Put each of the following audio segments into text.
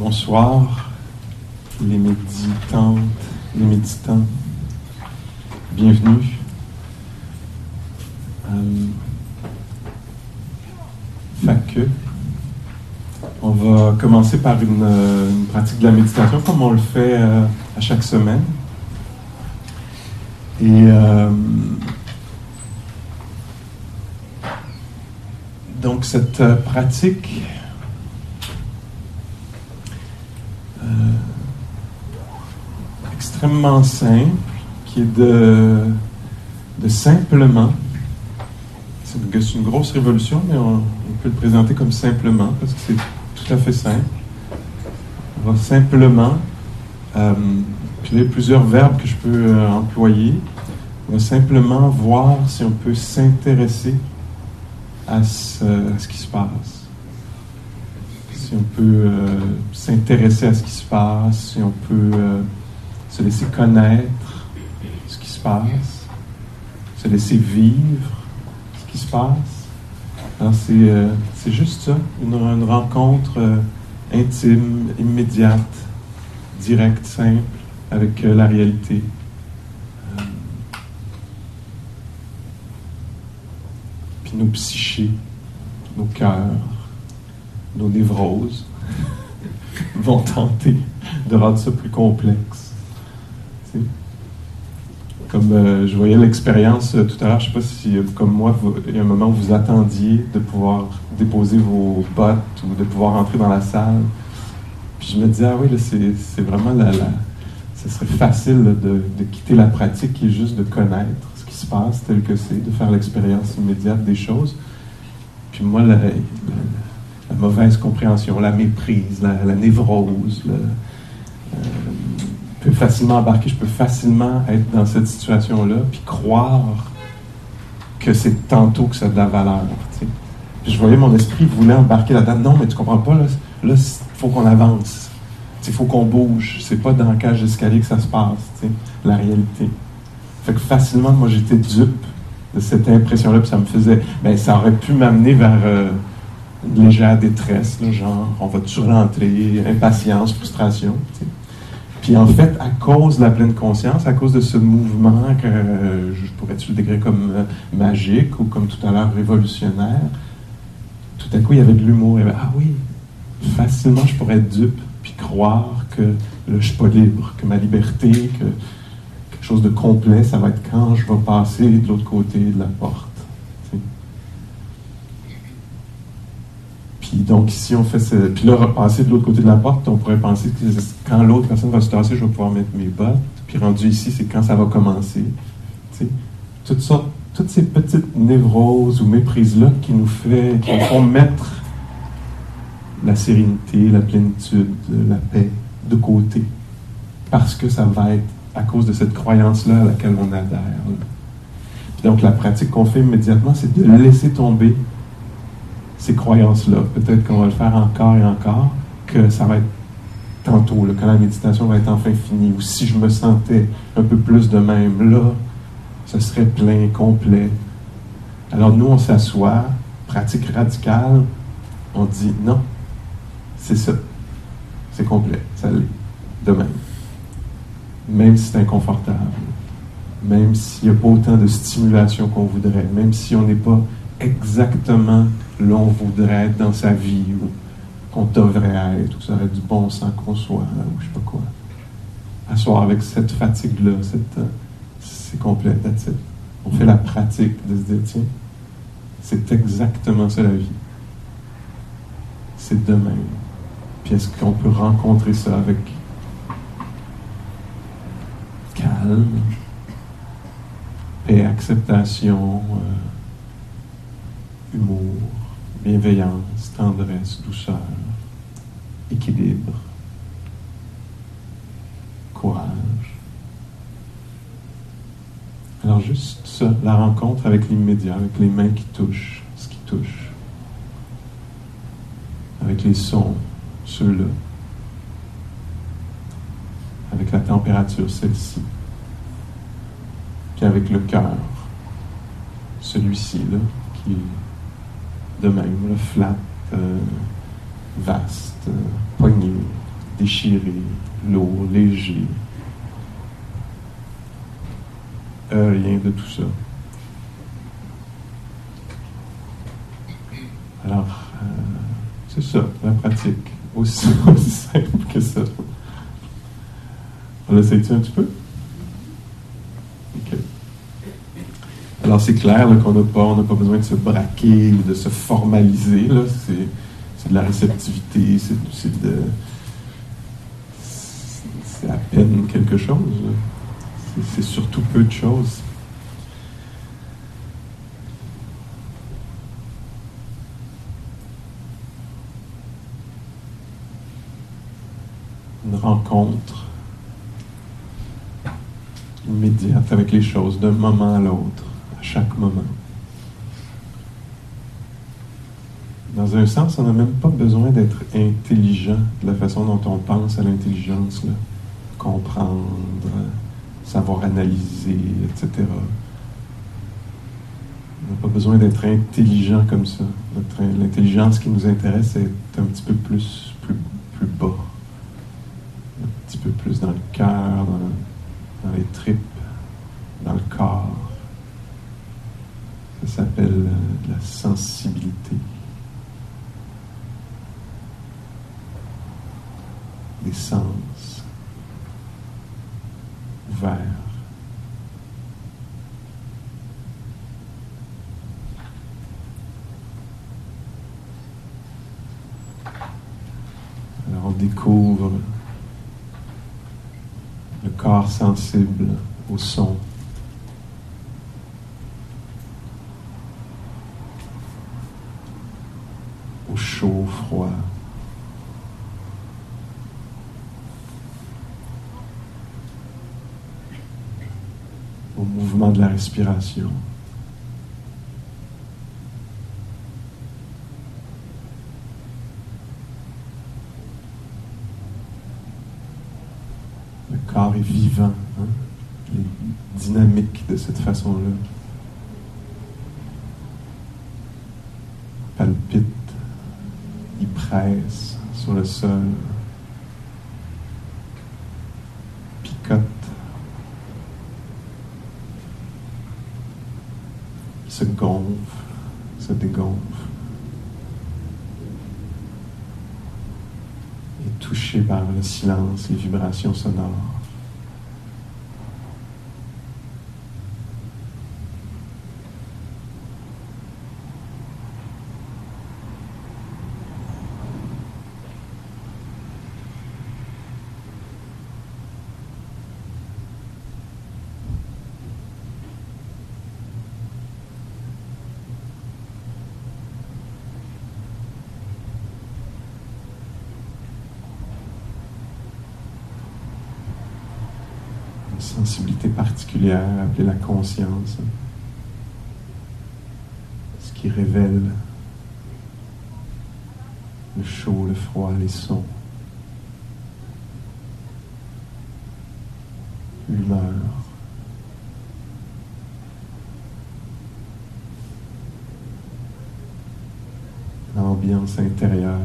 Bonsoir, les méditantes, les méditants. Bienvenue. Euh, on va commencer par une, euh, une pratique de la méditation comme on le fait euh, à chaque semaine. Et euh, donc cette pratique extrêmement simple, qui est de, simplement, c'est une, grosse révolution, mais on, peut le présenter comme simplement, parce que c'est tout à fait simple. On va simplement, euh, puis il y a plusieurs verbes que je peux euh, employer, on va simplement voir si on peut s'intéresser à ce, à ce qui se passe. Si on peut euh, s'intéresser à ce qui se passe, si on peut euh, se laisser connaître ce qui se passe, se laisser vivre ce qui se passe. Alors c'est, euh, c'est juste ça, une, rencontre euh, intime, immédiate, directe, simple avec euh, la réalité. Puis nos psychés, nos cœurs, nos névroses vont tenter de rendre ça plus complexe. Comme euh, je voyais l'expérience euh, tout à l'heure, je ne sais pas si, euh, comme moi, il y a un moment où vous attendiez de pouvoir déposer vos bottes ou de pouvoir entrer dans la salle. Puis je me disais, ah oui, c'est, vraiment la, Ce serait facile de, quitter la pratique est juste de connaître ce qui se passe tel que c'est, de faire l'expérience immédiate des choses. Puis moi, la, mauvaise compréhension, la méprise, la, névrose, le, peux facilement embarquer, je peux facilement être dans cette situation-là, puis croire que c'est tantôt que ça a de la valeur. je voyais mon esprit voulait embarquer là-dedans. Non, mais tu comprends pas, là, il faut qu'on avance. Il faut qu'on bouge. C'est pas dans la cage d'escalier que ça se passe, la réalité. Fait que facilement, moi, j'étais dupe de cette impression-là, puis ça me faisait. Ben, ça aurait pu m'amener vers euh, une légère détresse, genre, on va-tu rentrer, impatience, frustration. Puis en fait, à cause de la pleine conscience, à cause de ce mouvement que je pourrais-tu le décrire comme euh, magique ou comme tout à l'heure révolutionnaire, tout à coup, il y avait de l'humour. Ah oui, facilement, je pourrais être dupe puis croire que là, je suis pas libre, que ma liberté, que quelque chose de complet, ça va être quand je vais passer de l'autre côté de la porte. tu sais. Puis donc ici, on fait ce... Puis là, repasser de l'autre côté de la porte, on pourrait penser que quand l'autre personne va se tasser, je vais pouvoir mettre mes bottes. Puis rendu ici, c'est quand ça va commencer. Tu sais, toutes sortes, toutes ces petites névroses ou méprises-là qui nous fait, qui font mettre la sérénité, la plénitude, la paix de côté. Parce que ça va être à cause de cette croyance-là à laquelle on adhère. donc la pratique qu'on fait immédiatement, c'est de laisser tomber ces croyances-là. Peut-être qu'on va le faire encore et encore, que ça va être tantôt, là, quand la méditation va être enfin finie, ou si je me sentais un peu plus de même, là, ce serait plein, complet. Alors nous, on s'assoit, pratique radicale, on dit non, c'est ça, c'est complet, ça l'est, de même. Même si c'est inconfortable, même s'il n'y a pas autant de stimulation qu'on voudrait, même si on n'est pas exactement là où on voudrait être dans sa vie, ou qu'on devrait être, ou ça aurait du bon sens qu'on soit, ou je sais pas quoi. Asseoir avec cette fatigue-là, euh, c'est complet. On fait la pratique de se dire, tiens, c'est exactement ça la vie. C'est de même. Puis est-ce qu'on peut rencontrer ça avec calme, paix, acceptation, euh, humour, bienveillance, tendresse, douceur, équilibre, courage. Alors juste ça, la rencontre avec l'immédiat, avec les mains qui touchent, ce qui touche, avec les sons, ceux-là, avec la température, celle-ci, puis avec le cœur, celui-ci, là, qui est de même, le flat, euh, vaste, euh, poigné, déchiré, lourd, léger. Euh, rien de tout ça. Alors, c'est ça, la pratique. Aussi, aussi simple que ça. On l'essaye-tu un petit peu? Alors, c'est clair qu'on n'a pas, on pas besoin de se braquer ou de se formaliser. C'est de la réceptivité, c'est, de. C'est à peine quelque chose. C'est, surtout peu de choses. Une rencontre immédiate avec les choses d'un moment à l'autre, à chaque moment. Dans un sens, on n'a même pas besoin d'être intelligent de la façon dont on pense à l'intelligence, comprendre, savoir analyser, etc. On n'a pas besoin d'être intelligent comme ça. L'intelligence qui nous intéresse est un petit peu plus, plus, plus bas, un petit peu plus dans le cœur, dans, dans les tripes, dans le corps. S'appelle la sensibilité. des sens ouverts. Alors on découvre le corps sensible au son. au froid. mouvement de la respiration. Le corps est vivant, hein? il est dynamique de cette façon-là. Sur le sol. se gonfle, se dégonfle. Et touché par le silence, les vibrations sonores. Sensibilité particulière appelée la conscience, ce qui révèle le chaud, le froid, les sons, l'humeur. l'ambiance intérieure.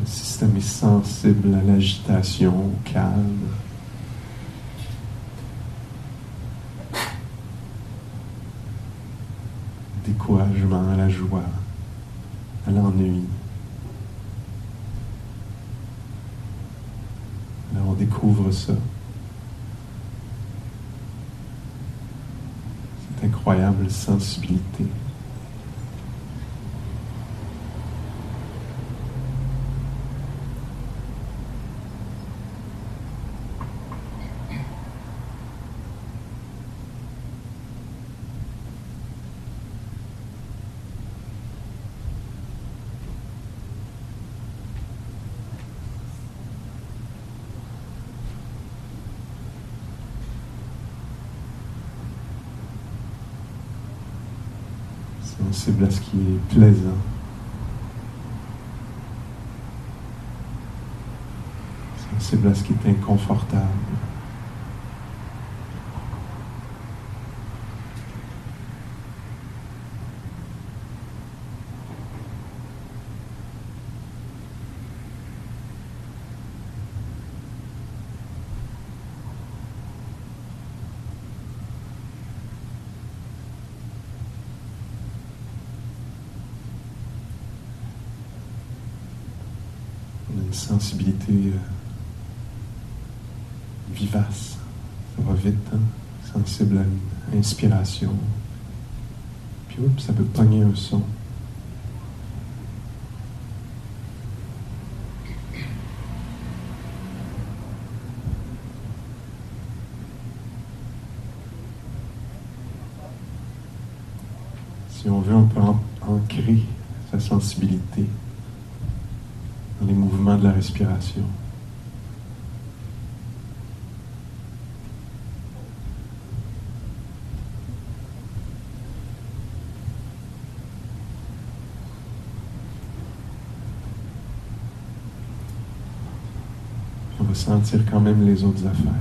Le système sensible à l'agitation, au calme. Découragement, à la joie, à l'ennui. découvre ça. Cette incroyable sensibilité. Sensible à ce qui est plaisant. Sensible à ce qui est inconfortable. On a sensibilité euh, vivace. Ça va vite, sensible à une inspiration. Puis oups, ça peut pogner un son. Si on veut, on peut ancrer sa sensibilité de la respiration. On va sentir quand même les autres affaires.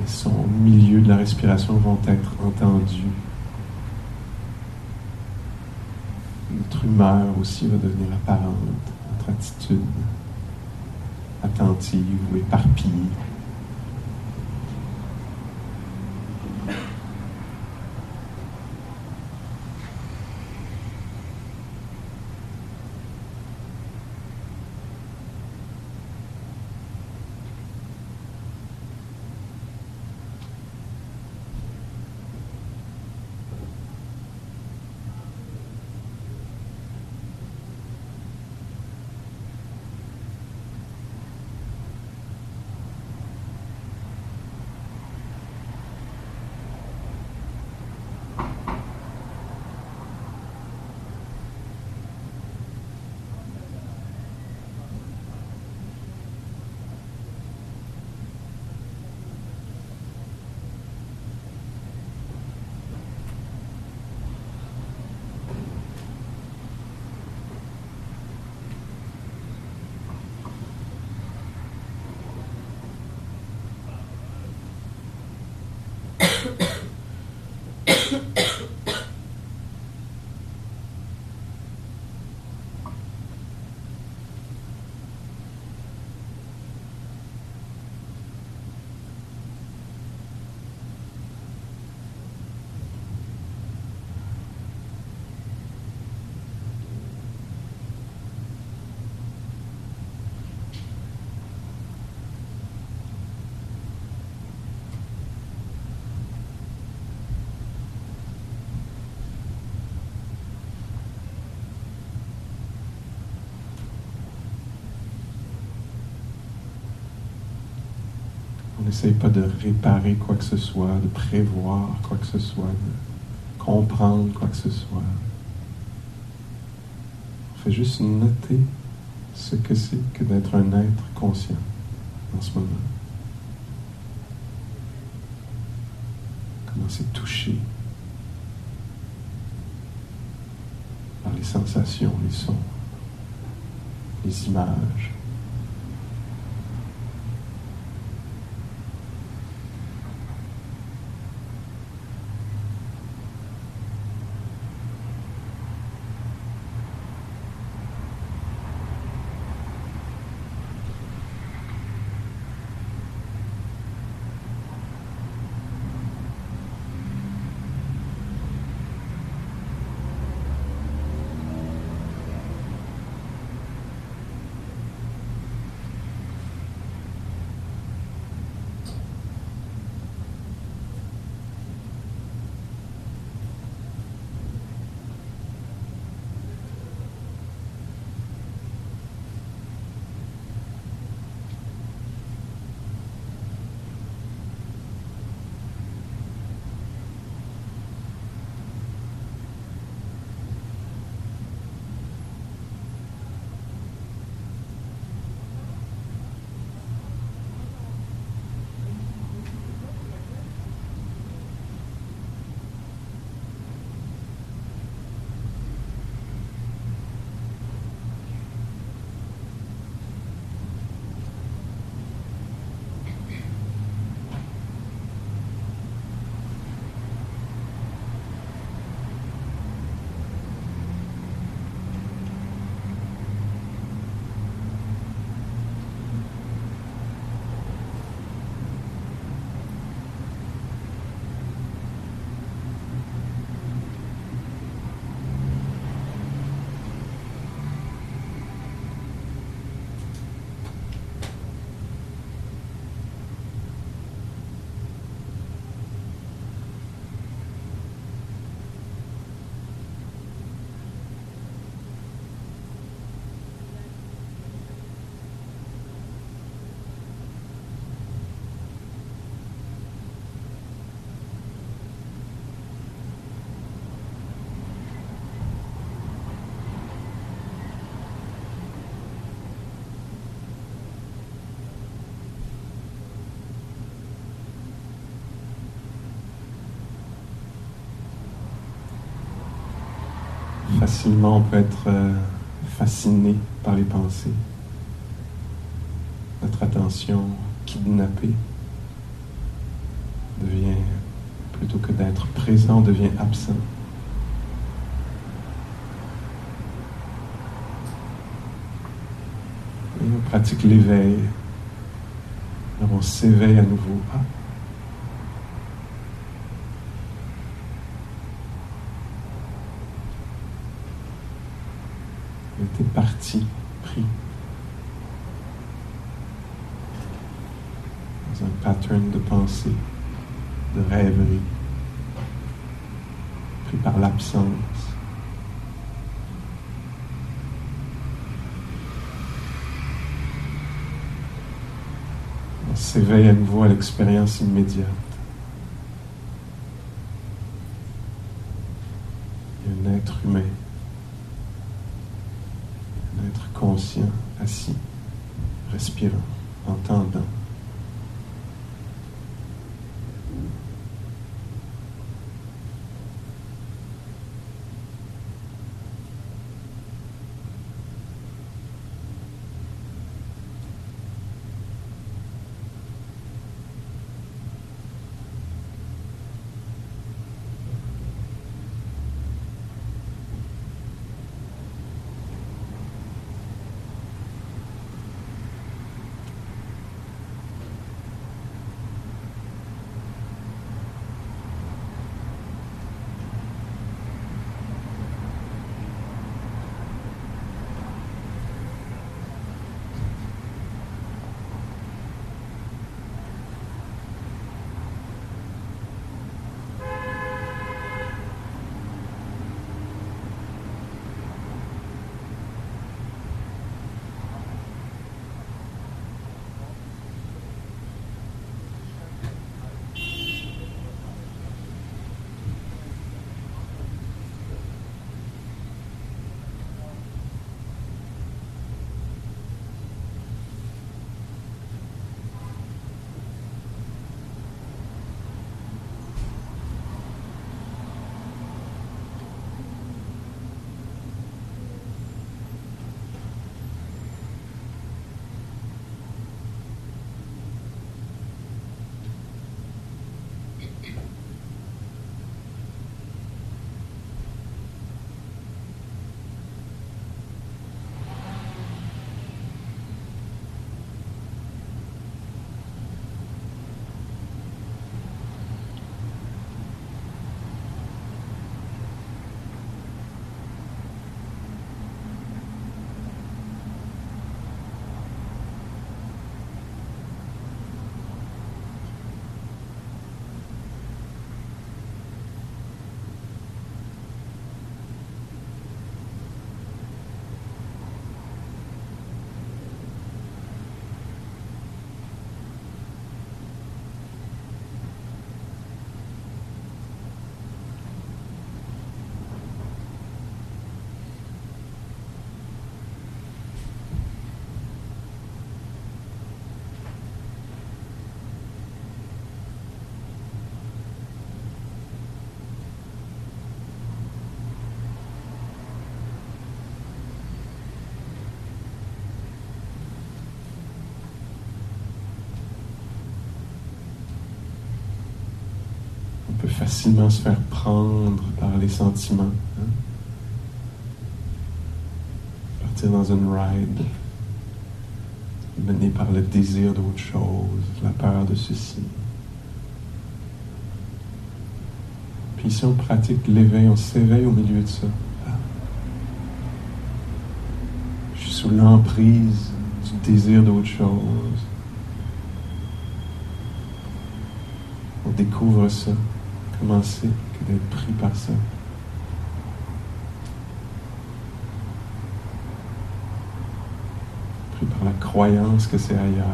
Les sons au milieu de la respiration vont être entendus. Notre humeur aussi va devenir apparente, notre attitude attentive ou éparpillée. On n'essaye pas de réparer quoi que ce soit, de prévoir quoi que ce soit, de comprendre quoi que ce soit. On fait juste noter ce que c'est que d'être un être conscient en ce moment. Comment c'est touché par les sensations, les sons, les images. Facilement on peut être euh, fasciné par les pensées. Notre attention kidnappée devient, plutôt que d'être présent, devient absent. Et on pratique l'éveil. On s'éveille à nouveau. Ah, était parti, pris dans un pattern de pensée, de rêverie, pris par l'absence. On s'éveille à nouveau à l'expérience immédiate. Il être humain assis, respirant, entendant. Facilement se faire prendre par les sentiments. Hein. Partir dans une ride, mené par le désir d'autre chose, la peur de ceci. Puis si on pratique l'éveil, on s'éveille au milieu de ça. Je suis sous l'emprise du désir d'autre chose. On découvre ça commencer que d'être pris par ça. Pris par la croyance que c'est ailleurs.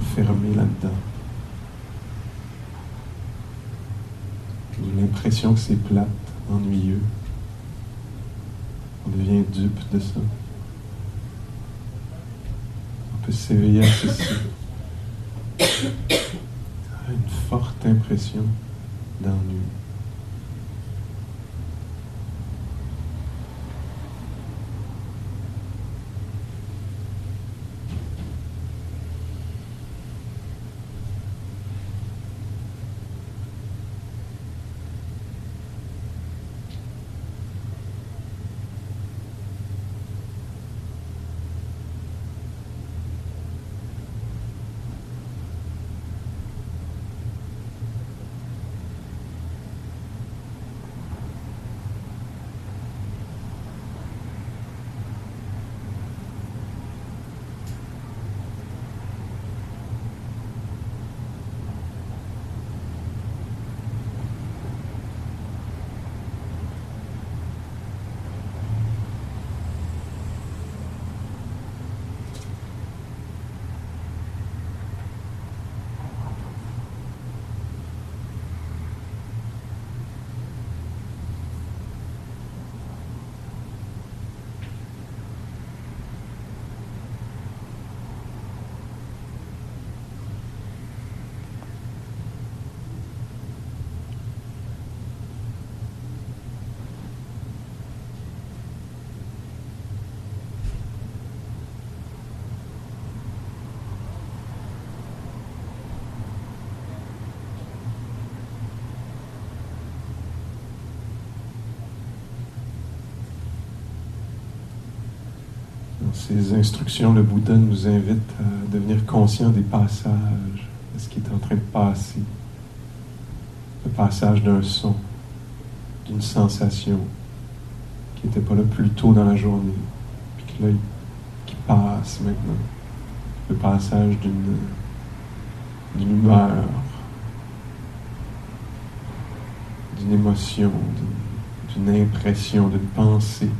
Enfermé là-dedans. L'impression que c'est plate, ennuyeux. On devient dupe de ça. On peut s'éveiller à ceci. Une forte impression d'ennui. Dans ces instructions, le Bouddha nous invite à devenir conscient des passages, de ce qui est en train de passer. Le passage d'un son, d'une sensation qui n'était pas là plus tôt dans la journée, puis que là, qui passe maintenant. Le passage d'une humeur, d'une émotion, d'une impression, d'une pensée.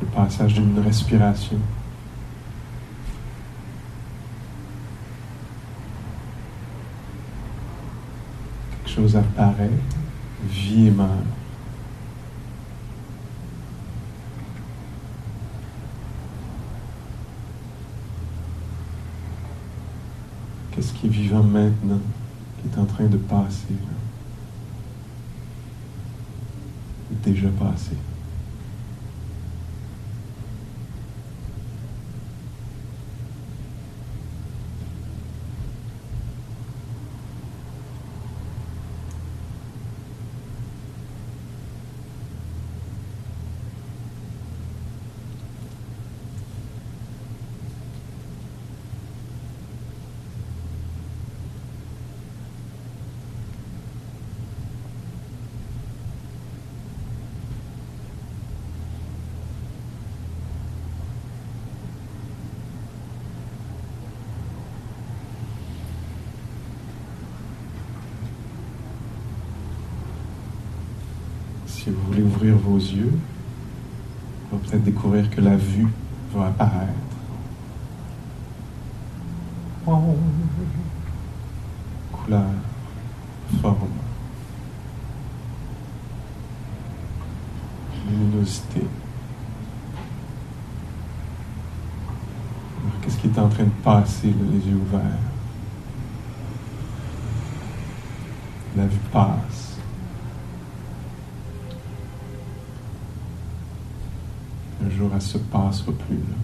Le passage d'une respiration. Quelque chose apparaît, vie et meurt. Qu'est-ce qui est vivant maintenant, qui est en train de passer là? Déjà passé? Si vous voulez ouvrir vos yeux, vous allez peut-être découvrir que la vue va apparaître. Couleur, forme, luminosité. Qu'est-ce qui est en train de passer, les yeux ouverts? La vue passe. Se passera plus. là.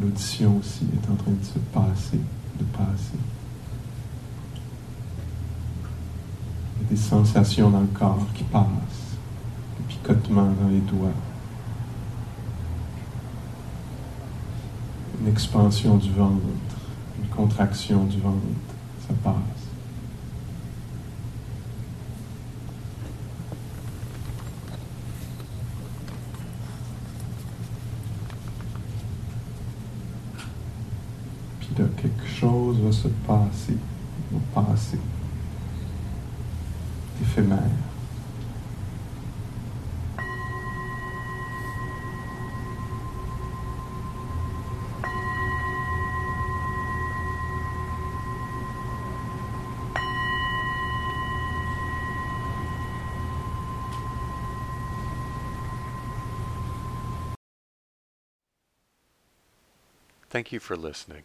L'audition aussi est en train de se passer, de passer. Il y a des sensations dans le corps qui passent, des picotements dans les doigts, une expansion du ventre, une contraction du ventre, ça passe. Là, quelque chose va se passer. Éphémère. Thank you for listening.